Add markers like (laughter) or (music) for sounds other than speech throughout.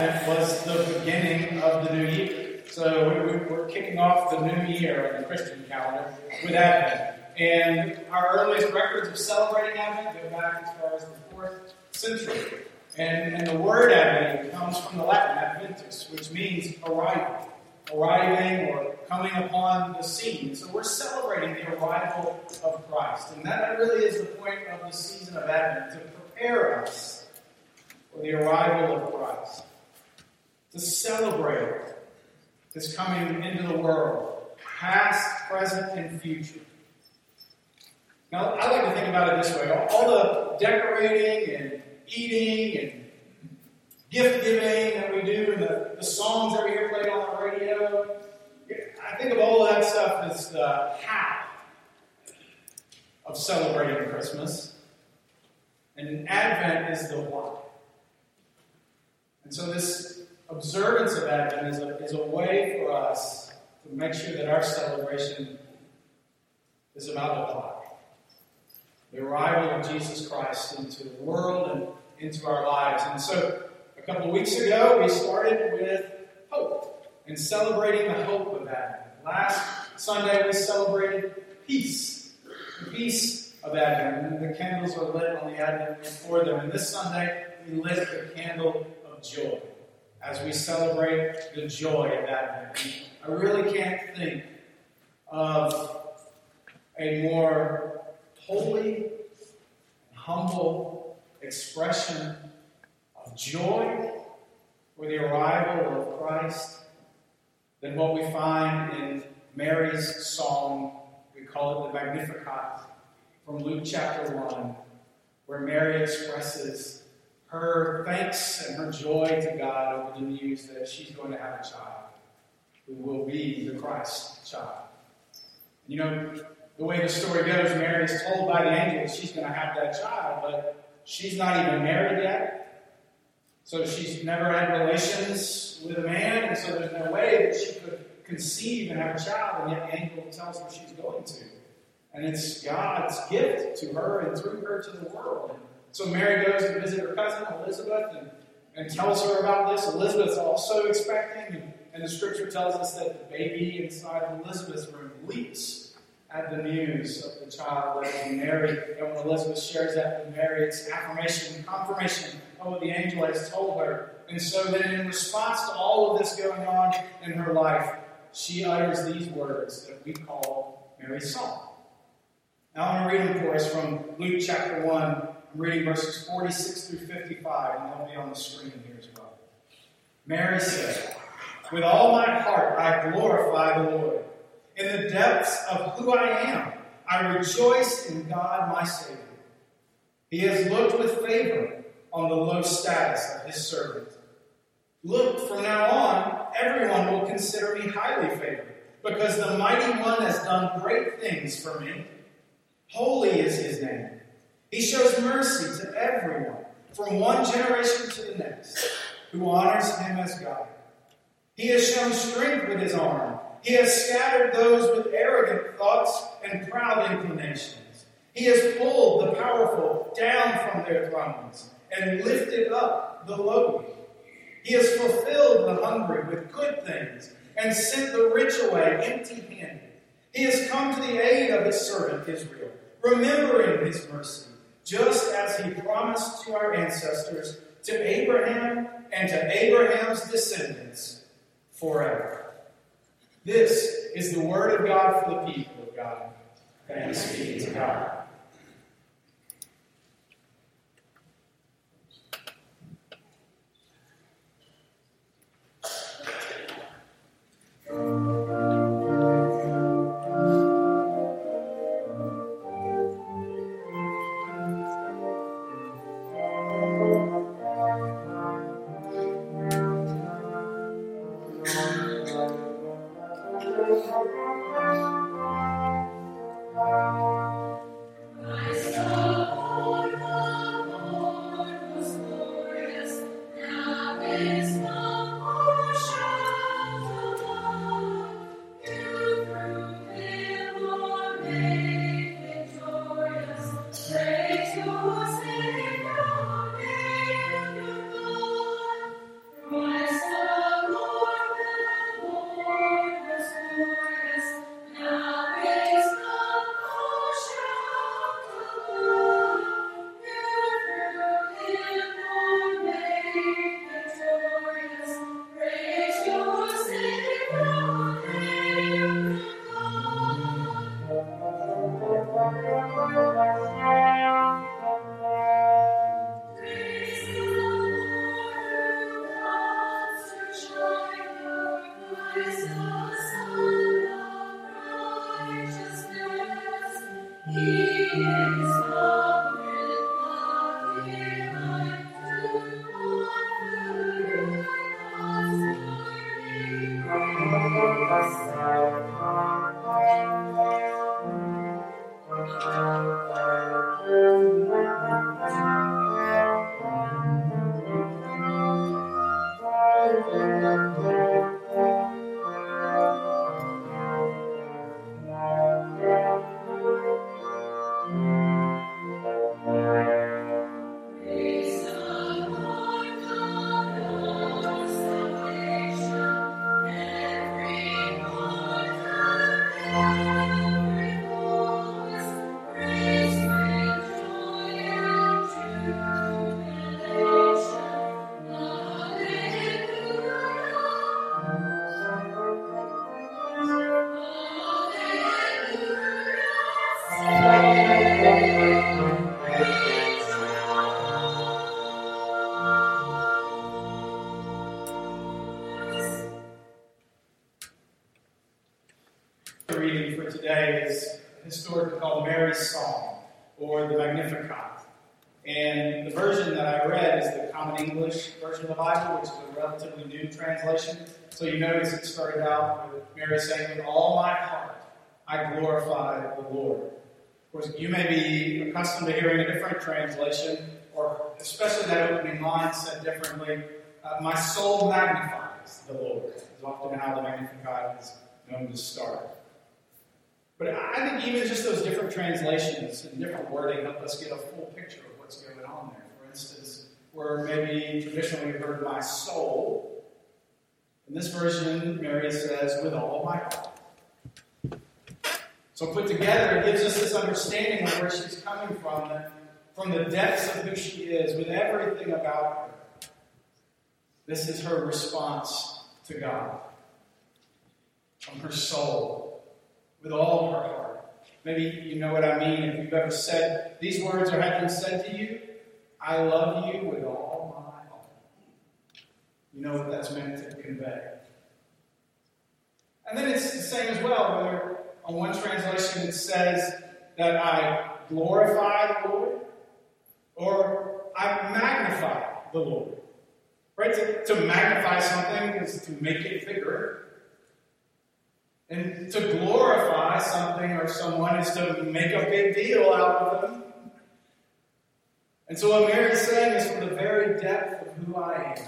That was the beginning of the new year. So we're kicking off the new year on the Christian calendar with Advent. And our earliest records of celebrating Advent go back as far as the fourth century. And, and the word Advent comes from the Latin Adventus, which means arrival, arriving or coming upon the scene. So we're celebrating the arrival of Christ. And that really is the point of the season of Advent, to prepare us for the arrival of Christ to celebrate his coming into the world, past, present, and future. Now, I like to think about it this way all the decorating and eating and gift giving that we do, and the, the songs that we hear played on the radio, I think of all of that stuff as the how of celebrating Christmas. And Advent is the why. And so this observance of Advent is a, is a way for us to make sure that our celebration is about the clock. The arrival of Jesus Christ into the world and into our lives. And so, a couple of weeks ago, we started with hope and celebrating the hope of Advent. Last Sunday, we celebrated peace, the peace of Advent. And the candles were lit on the Advent before them. And this Sunday, we lit the candle joy as we celebrate the joy of Advent. I really can't think of a more holy, humble expression of joy for the arrival of Christ than what we find in Mary's song. We call it the Magnificat from Luke chapter 1, where Mary expresses her thanks and her joy to God over the news that she's going to have a child who will be the Christ child. You know, the way the story goes, Mary is told by the angel she's going to have that child, but she's not even married yet. So she's never had relations with a man, and so there's no way that she could conceive and have a child, and yet the angel tells her she's going to. And it's God's gift to her and through her to the world. And so Mary goes to visit her cousin Elizabeth and, and tells her about this. Elizabeth's also expecting, and, and the scripture tells us that the baby inside Elizabeth's room leaps at the news of the child that Mary. And when Elizabeth shares that with Mary, it's affirmation confirmation of what the angel has told her. And so then, in response to all of this going on in her life, she utters these words that we call Mary's song. Now, I'm going to read them for us from Luke chapter 1, I'm reading verses 46 through 55, and they'll be on the screen here as well. Mary said, With all my heart I glorify the Lord. In the depths of who I am, I rejoice in God my Savior. He has looked with favor on the low status of his servant. Look, from now on, everyone will consider me highly favored, because the mighty one has done great things for me. Holy is his name. He shows mercy to everyone, from one generation to the next, who honors him as God. He has shown strength with his arm. He has scattered those with arrogant thoughts and proud inclinations. He has pulled the powerful down from their thrones and lifted up the lowly. He has fulfilled the hungry with good things and sent the rich away empty handed. He has come to the aid of his servant Israel, remembering his mercy just as he promised to our ancestors, to Abraham and to Abraham's descendants forever. This is the word of God for the people of God. Thanks be to God. Thank. So you notice it started out with Mary saying, With all my heart, I glorify the Lord. Of course, you may be accustomed to hearing a different translation, or especially that opening line said differently. Uh, my soul magnifies the Lord, is often how the Magnificat is known to start. But I think even just those different translations and different wording help us get a full picture of what's going on there. For instance, where maybe traditionally we heard my soul, in this version, Mary says, with all my heart. So put together, it gives us this understanding of where she's coming from, from the depths of who she is, with everything about her. This is her response to God. From her soul, with all our heart. Maybe you know what I mean if you've ever said these words or had them said to you. I love you with all my heart. you know what that's meant to convey. And then it's the same as well, where on one translation it says that I glorify the Lord or I magnify the Lord. Right? To, to magnify something is to make it bigger. And to glorify something or someone is to make a big deal out of them. And so what Mary's saying is from the very depth of who I am,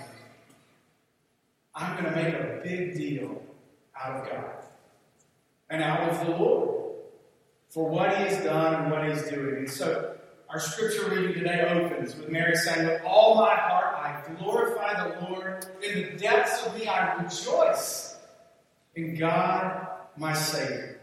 I'm going to make a big deal out of God and out of the Lord for what He has done and what He's doing. And so our scripture reading today opens with Mary saying, With all my heart I glorify the Lord. In the depths of me I rejoice in God my Savior.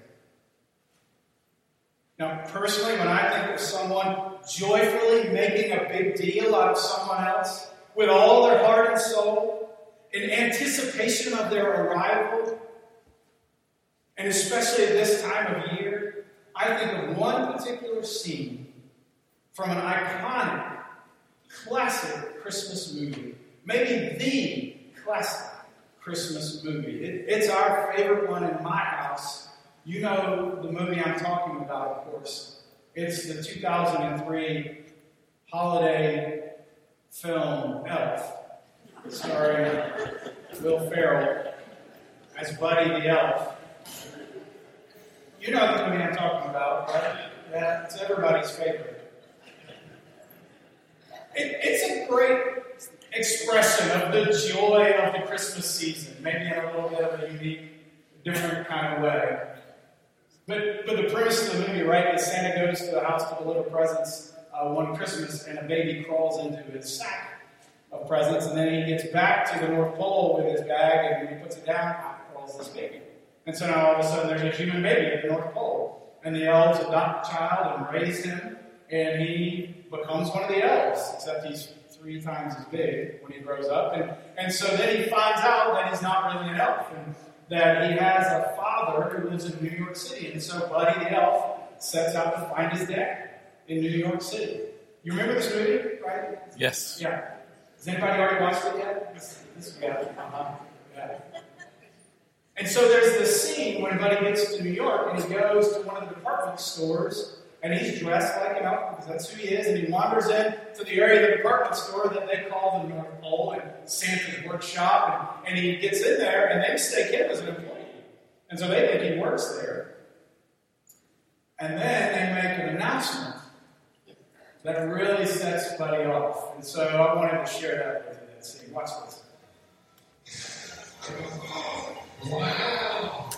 Now, personally, when I think of someone joyfully making a big deal out of someone else with all their heart and soul, in anticipation of their arrival, and especially at this time of year, I think of one particular scene from an iconic, classic Christmas movie. Maybe the classic Christmas movie. It, it's our favorite one in my house. You know the movie I'm talking about, of course. It's the 2003 holiday film Elf starring Will Ferrell as Buddy the Elf. You know the movie I'm talking about, right? It's everybody's favorite. It, it's a great expression of the joy of the Christmas season, maybe in a little bit of a unique, different kind of way. But, but the premise of the movie, right, is Santa goes to the house to deliver presents uh, one Christmas, and a baby crawls into his sack of presents, and then he gets back to the North Pole with his bag, and he puts it down, out crawls this baby. And so now all of a sudden there's a human baby at the North Pole, and the elves adopt the child and raise him, and he becomes one of the elves, except he's three times as big when he grows up. And, and so then he finds out that he's not really an elf, and that he has a father who lives in New York City. And so Buddy the elf sets out to find his dad in New York City. You remember this movie, right? Yes. Yeah. Has anybody already watched it yet? This, this, yeah. Uh-huh. yeah. And so there's this scene when Buddy gets to New York and he goes to one of the department stores and he's dressed like, you know, because that's who he is, and he wanders in to the area of the department store that they call the North Pole and Santa's workshop, and, and he gets in there and they mistake him as an employee. And so they think he works there. And then they make an announcement that really sets Buddy off. And so I wanted to share that with you, that scene. Watch this. Wow.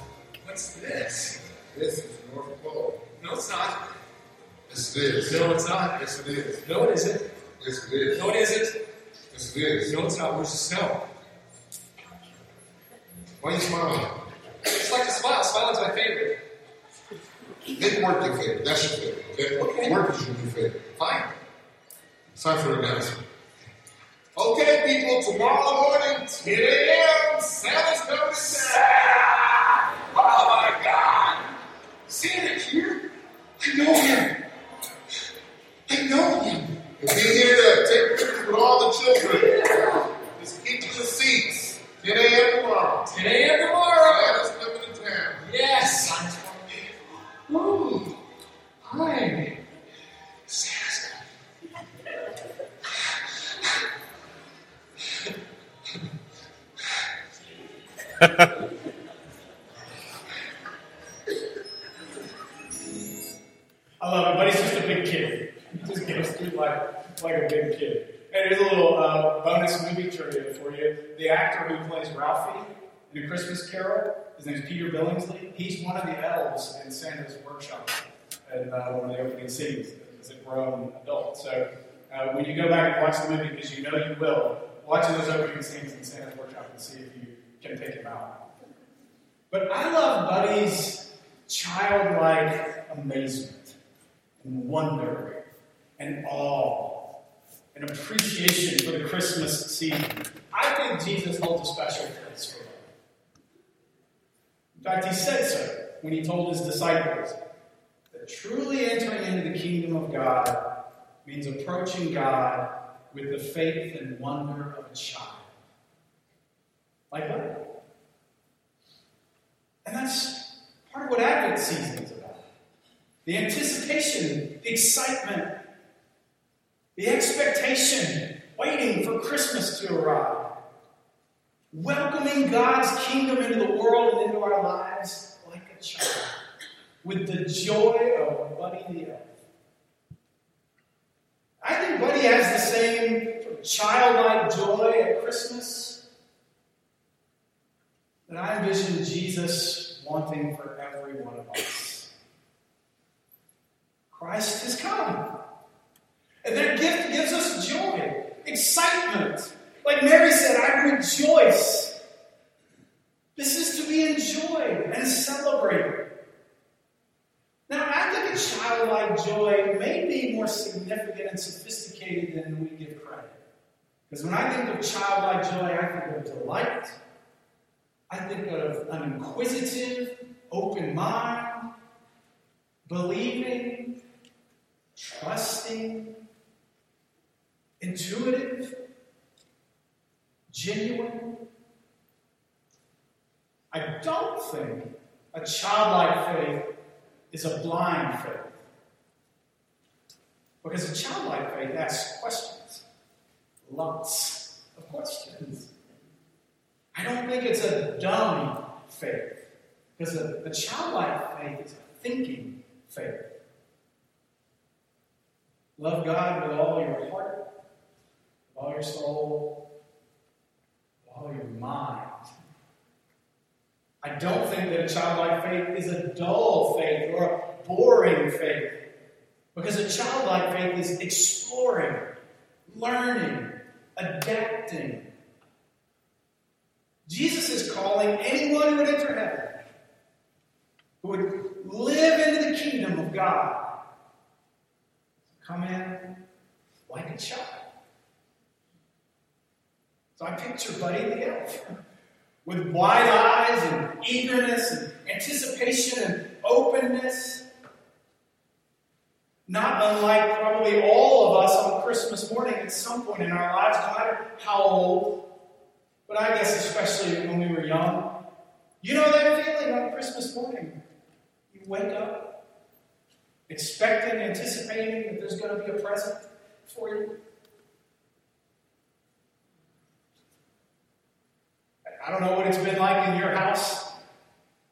What's this? This is North Pole. No, it's not. Yes, it is. No, it's not. Yes, it is. No, it isn't. Yes, it is. No, it isn't. Yes, it is. No, it's not. Where's the snow? Why are you smiling? It's like to smile. Smiling's my favorite. Make work your favorite. That's your favorite. Okay? Okay. Work is your new favorite. Fine. It's time for the announcement. Okay, people, tomorrow morning, 10 a.m., Santa's coming to town. Oh my the movie, because you know you will, watch those opening scenes in Santa's workshop and see if you can pick him out. But I love Buddy's childlike amazement and wonder and awe and appreciation for the Christmas season. I think Jesus holds a special place for him. In fact, he said so when he told his disciples that truly entering into the kingdom of God means approaching God with the faith and wonder of a child. Like what? And that's part of what Advent season is about. The anticipation, the excitement, the expectation, waiting for Christmas to arrive. Welcoming God's kingdom into the world and into our lives like a child, with the joy of Buddy the Elf. I think Buddy has the same childlike joy at Christmas that I envision Jesus wanting for every one of us. Christ has come. And that gift gives us joy, excitement. Like Mary said, I rejoice. This is to be enjoyed and celebrated. Now, I think a childlike joy may be more significant and sophisticated than we give credit. Because when I think of childlike joy, I think of delight. I think of an inquisitive, open mind, believing, trusting, intuitive, genuine. I don't think a childlike faith is a blind faith. Because a childlike faith asks questions, lots of questions. I don't think it's a dumb faith. Because a, a childlike faith is a thinking faith. Love God with all your heart, with all your soul, with all your mind. I don't think that a childlike faith is a dull faith or a boring faith. Because a childlike faith is exploring, learning, adapting. Jesus is calling anyone who would enter heaven, who would live into the kingdom of God, come in like a child. So I picture Buddy the Elf (laughs) with wide eyes and eagerness and anticipation and openness. Not unlike probably all of us on Christmas morning at some point in our lives, no matter how old, but I guess especially when we were young. You know that feeling on Christmas morning? You wake up expecting, anticipating that there's going to be a present for you. I don't know what it's been like in your house,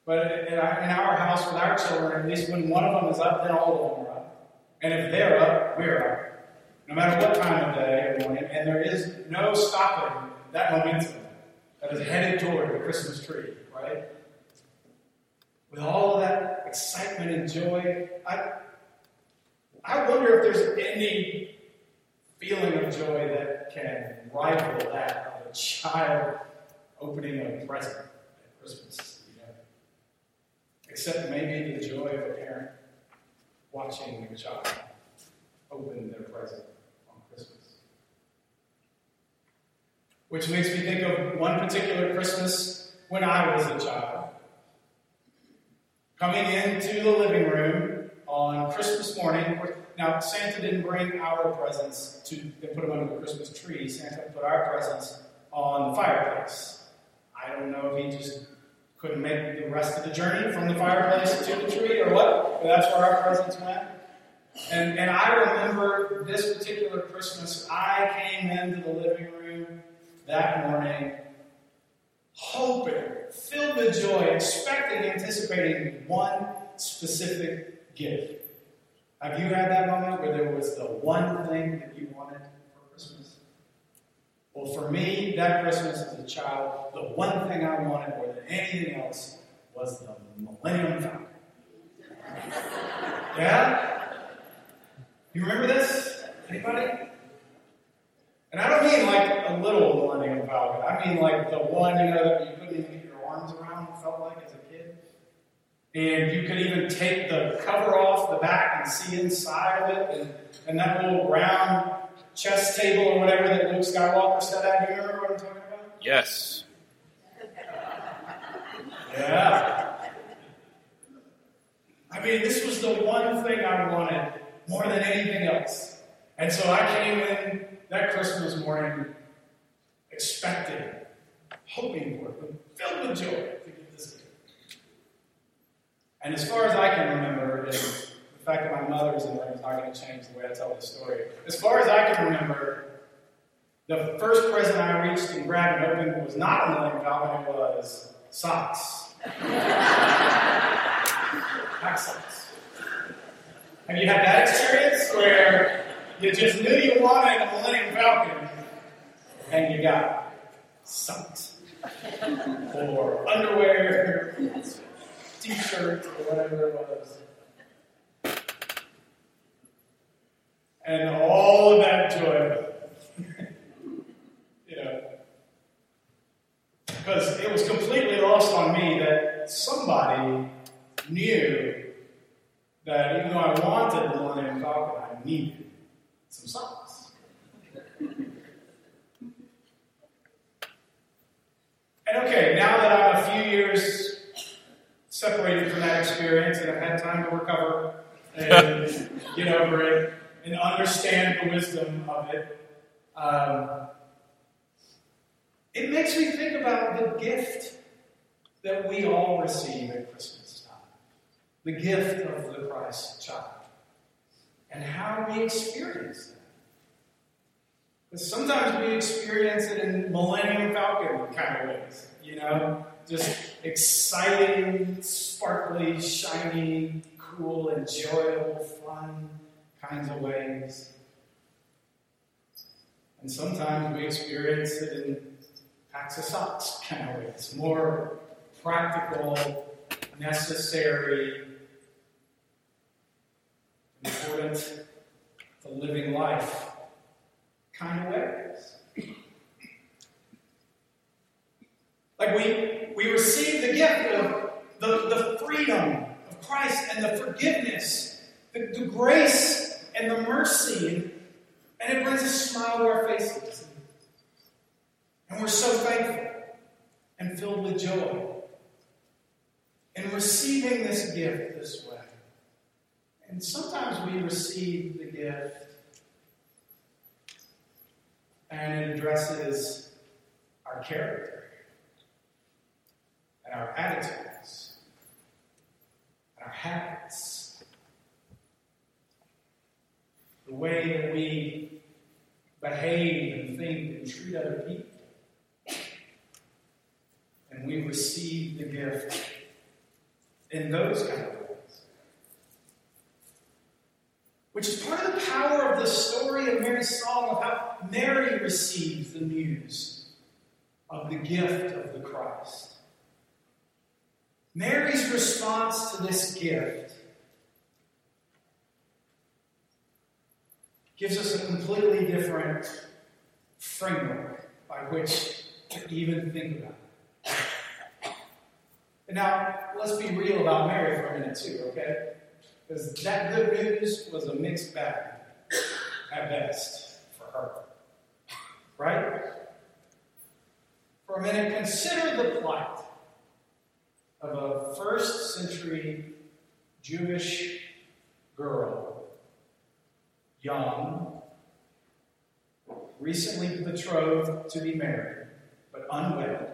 but in our house with our children, at least when one of them is up, then all of them are up. And if they're up, we're up. No matter what time of day or morning, and there is no stopping that momentum that is headed toward the Christmas tree, right? With all of that excitement and joy, I, I wonder if there's any feeling of joy that can rival that of a child opening a present at Christmas. Except maybe the joy of a parent watching their child open their present on Christmas. Which makes me think of one particular Christmas when I was a child. Coming into the living room on Christmas morning. Now, Santa didn't bring our presents to put them under the Christmas tree. Santa put our presents on the fireplace. I don't know if he just couldn't make the rest of the journey from the fireplace to the tree or what, but that's where our presents went. And, and I remember this particular Christmas, I came into the living room that morning hoping, filled with joy, expecting, anticipating one specific gift. Have you had that moment where there was the one thing that you wanted for Christmas? Well, for me, that Christmas as a child, the one thing I wanted more than anything else was the Millennium Falcon. (laughs) yeah? You remember this? Anybody? And I don't mean like a little Millennium Falcon. I mean like the one, you know, that you couldn't even get your arms around, it felt like as a kid. And you could even take the cover off the back and see inside of it, and, and that little round chess table or whatever that Luke Skywalker sat at. Do you remember what I'm talking about? Yes. (laughs) Yeah. I mean, this was the one thing I wanted more than anything else. And so I came in that Christmas morning expecting, hoping for it, filled with joy to get this gift. And as far as I can remember, fact that my mother mother's in there is not going to change the way I tell this story. As far as I can remember, the first present I reached and grabbed and opened was not a Millennium Falcon, it was socks. (laughs) Pack socks. Have you had that experience where you just knew you wanted a Millennium Falcon, and you got socks. or underwear, (laughs) t shirts, or whatever it was. And all of that joy. (laughs) you know. Because it was completely lost on me that somebody knew that even though I wanted the Millennium Falcon, I needed some socks. and okay, now that I'm a few years separated from that experience and I've had time to recover and (laughs) get over it and understand the wisdom of it, um, it makes me think about the gift that we all receive at Christmas time. The gift of the Christ child. And how we experience that. Because sometimes we experience it in Millennium Falcon kind of ways, you know, just exciting, sparkly, shiny, cool, enjoyable, fun kinds of ways. And sometimes we experience it in packs of socks kind of ways, more practical, necessary, important to living life kind of ways. Like we, we receive the gift of the, the freedom of Christ and the forgiveness, the, the grace and the mercy, and it brings a smile to our faces. And we're so thankful and filled with joy in receiving this gift this way. And sometimes we receive the gift and it addresses our character and our attitudes and our habits. The way that we behave and think and treat other people. And we receive the gift in those kind of ways. Which is part of the power of the story of Mary's song of how Mary receives the news of the gift of the Christ. Mary's response to this gift gives us a completely different framework by which to even think about it. And now, let's be real about Mary for a minute, too, okay? Because that good news was a mixed bag at best for her. Right? For a minute, consider the plight of a first century Jewish girl, young, recently betrothed to be married, but unwed,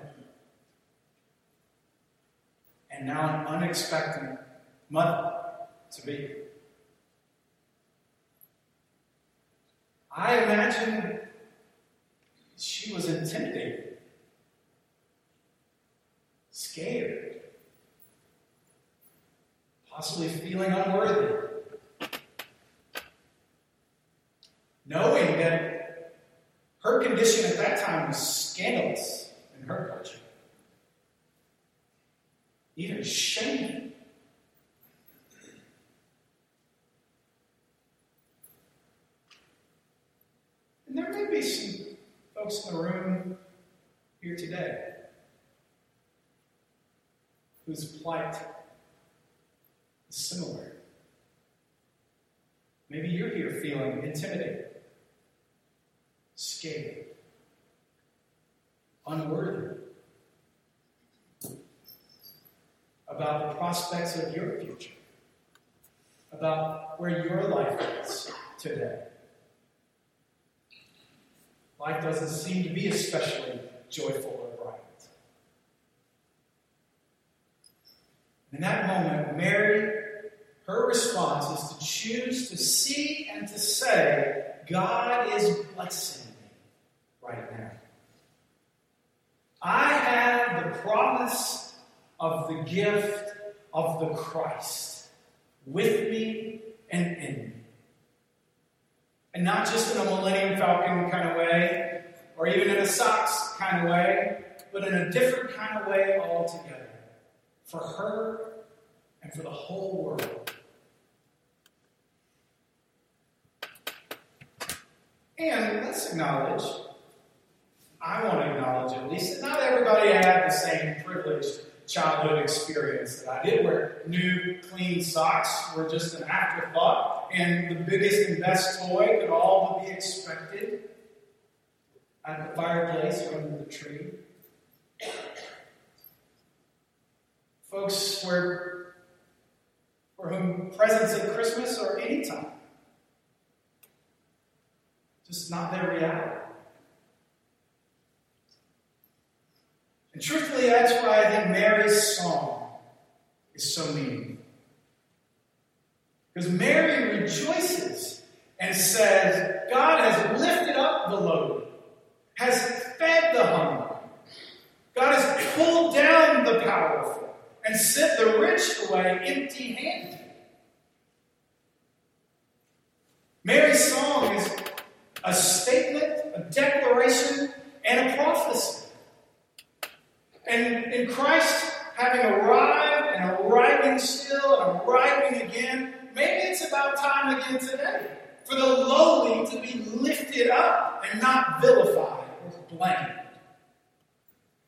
and now an unexpected mother to be. I imagine she was intimidated, scared, possibly feeling unworthy, knowing that her condition at that time was scandalous in her culture, even shameful. And there may be some folks in the room here today whose plight is similar. Maybe you're here feeling intimidated, scared, unworthy about the prospects of your future, about where your life is today. Life doesn't seem to be especially joyful or bright. In that moment, Mary, her response is to choose to see and to say, God is blessing right now. I have the promise of the gift of the Christ with me and in me. And not just in a Millennium Falcon kind of way, or even in a socks kind of way, but in a different kind of way altogether. For her and for the whole world. And let's acknowledge, I want to acknowledge at least, that not everybody had the same privileged childhood experience that I did, where new, clean socks were just an afterthought, and the biggest and best toy could all but be expected at the fireplace or under the tree. Folks were for whom presents at Christmas or any time just not their reality. And truthfully, that's why I think Mary's song is so meaningful. Because Mary rejoices and says, God has lifted up the lowly, has fed the hungry, God has pulled down the powerful, and sent the rich away empty handed. Mary's song is a statement, a declaration, and a prophecy. And in Christ having arrived and arriving still and arriving again, maybe it's about time again today for the lowly to be lifted up and not vilified or blamed.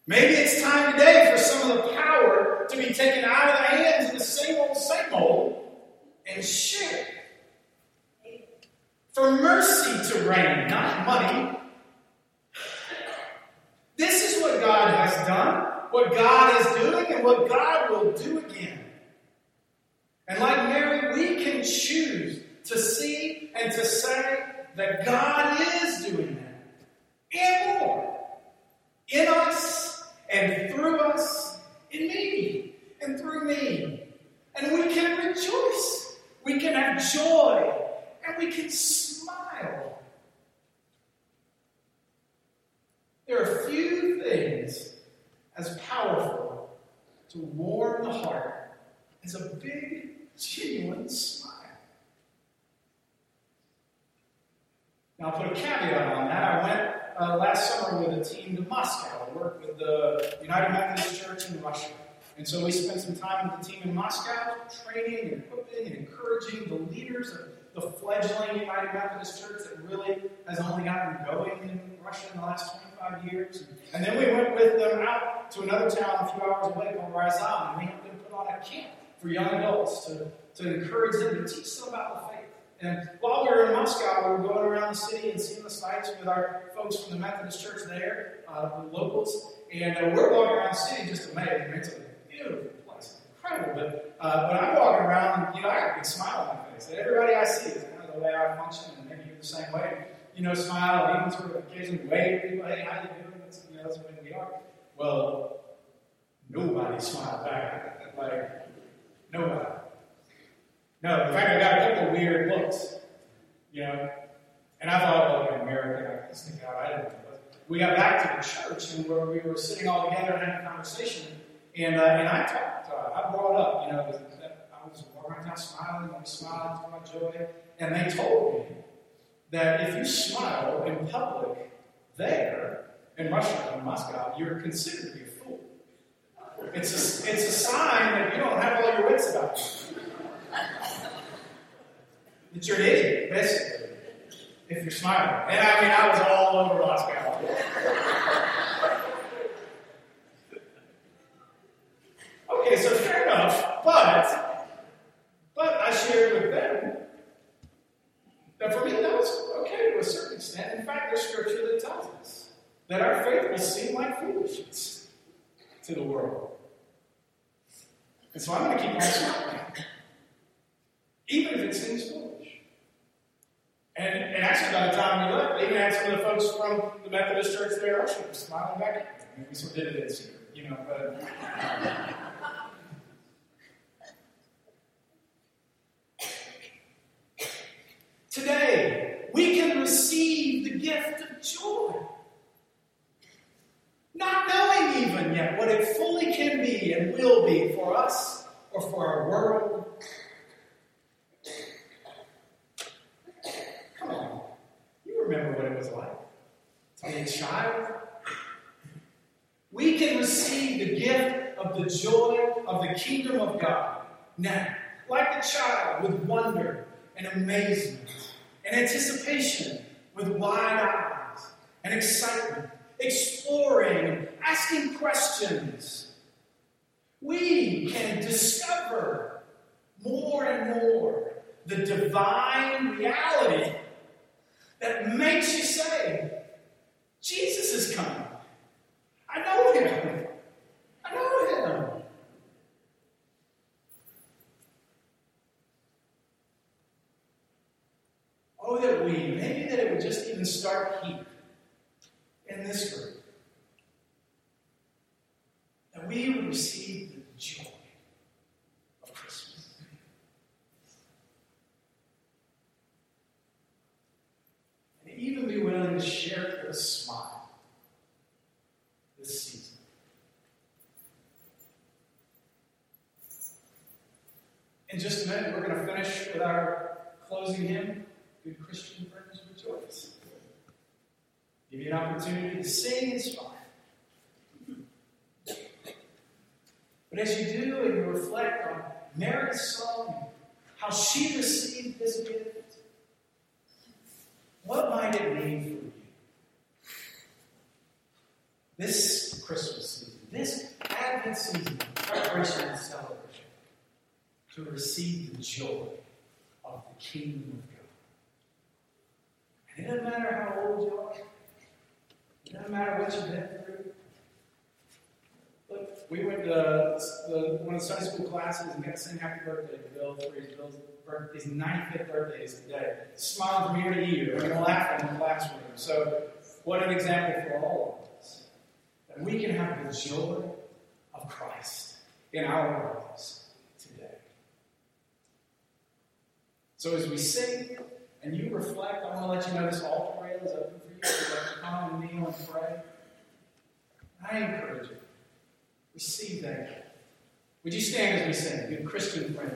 Maybe it's time today for some of the power to be taken out of the hands of the same old, same old and shared. For mercy to reign, not money. This is what God has done, what God is doing and what God will do again. And like Mary, we can choose to see and to say that God is doing that and more in us and through us, in me and through me. And we can rejoice, we can have joy, and we can smile. There are few as powerful to warm the heart as a big, genuine smile. Now, I'll put a caveat on that. I went uh, last summer with a team to Moscow to work with the United Methodist Church in Russia. And so we spent some time with the team in Moscow, training and equipping and encouraging the leaders of the fledgling United Methodist Church that really has only gotten going in Russia in the last 25 years. And then we went with them out to another town a few hours away called Ryazan, and we helped them put on a camp for young adults to, to encourage them to teach them about the faith. And while we were in Moscow, we were going around the city and seeing the sights with our folks from the Methodist Church there, uh, the locals. And uh, we're walking around the city just amazed. It's a beautiful place, incredible. But, uh, but I'm walking around, and, you know, I big smile face. And everybody I see is kind of the way I function, and maybe you're the same way. You know, smile and even sort of occasionally wave people, hey, how you doing? That's, you know, that's the way we are. Well, nobody smiled back. Like, nobody. No, in fact, I got a couple weird looks, you know. And I thought, oh, I'm American, I can sneak out. I didn't we got back to the church, and where we were sitting all together and having a conversation. And, uh, and I talked, uh, I brought up, you know, around town smiling, and smiling, talking about joy. And they told me that if you smile in public there, in Russia, in Moscow, you're considered to be a fool. It's a, it's a sign that you don't have all your wits about you. That you're an idiot, basically, if you're smiling. And I mean, I was all over Moscow. okay, so fair enough, but I shared with them that for me that was okay to a certain extent. In fact, there's scripture that tells us that our faith will seem like foolishness to the world. And so I'm going to keep on smiling, even if it seems foolish. And, and actually, by the time we left, even had some of the folks from the Methodist Church there were smiling back at me. Sort of did it you know, but we can receive the gift of joy. Not knowing even yet what it fully can be and will be for us or for our world. Come on. You remember what it was like to be a child? We can receive the gift of the joy of the kingdom of God now, like a child, with wonder and amazement and anticipation, with wide eyes and excitement, exploring, asking questions. We can discover more and more the divine reality that makes you say, Jesus is coming. I know him. I know him. Oh, that we, just even start here in this group. That we would receive the joy of Christmas. And even be willing to share the smile this season. In just a minute, we're going to finish with our closing hymn. Good Christian friends rejoice. Give you an opportunity to sing and smile. But as you do and you reflect on Mary's song, how she received this gift, it for you? This Christmas season, this Advent season, preparation and celebration, to receive the joy of the kingdom of God. And it doesn't matter how old you are. It doesn't matter what you've been through. We went to the, one of the Sunday school classes and got to sing happy birthday to Bill for his, Bill's his 95th birthday today. Smiling from ear to ear. We're going to laugh in the classroom. So, what an example for all of us. That we can have the joy of Christ in our lives today. So, as we sing, and you reflect, I want to let you know this altar rail is open for you. To come and kneel and pray. I encourage you Receive that. Would you stand as we sing? Good Christian friend.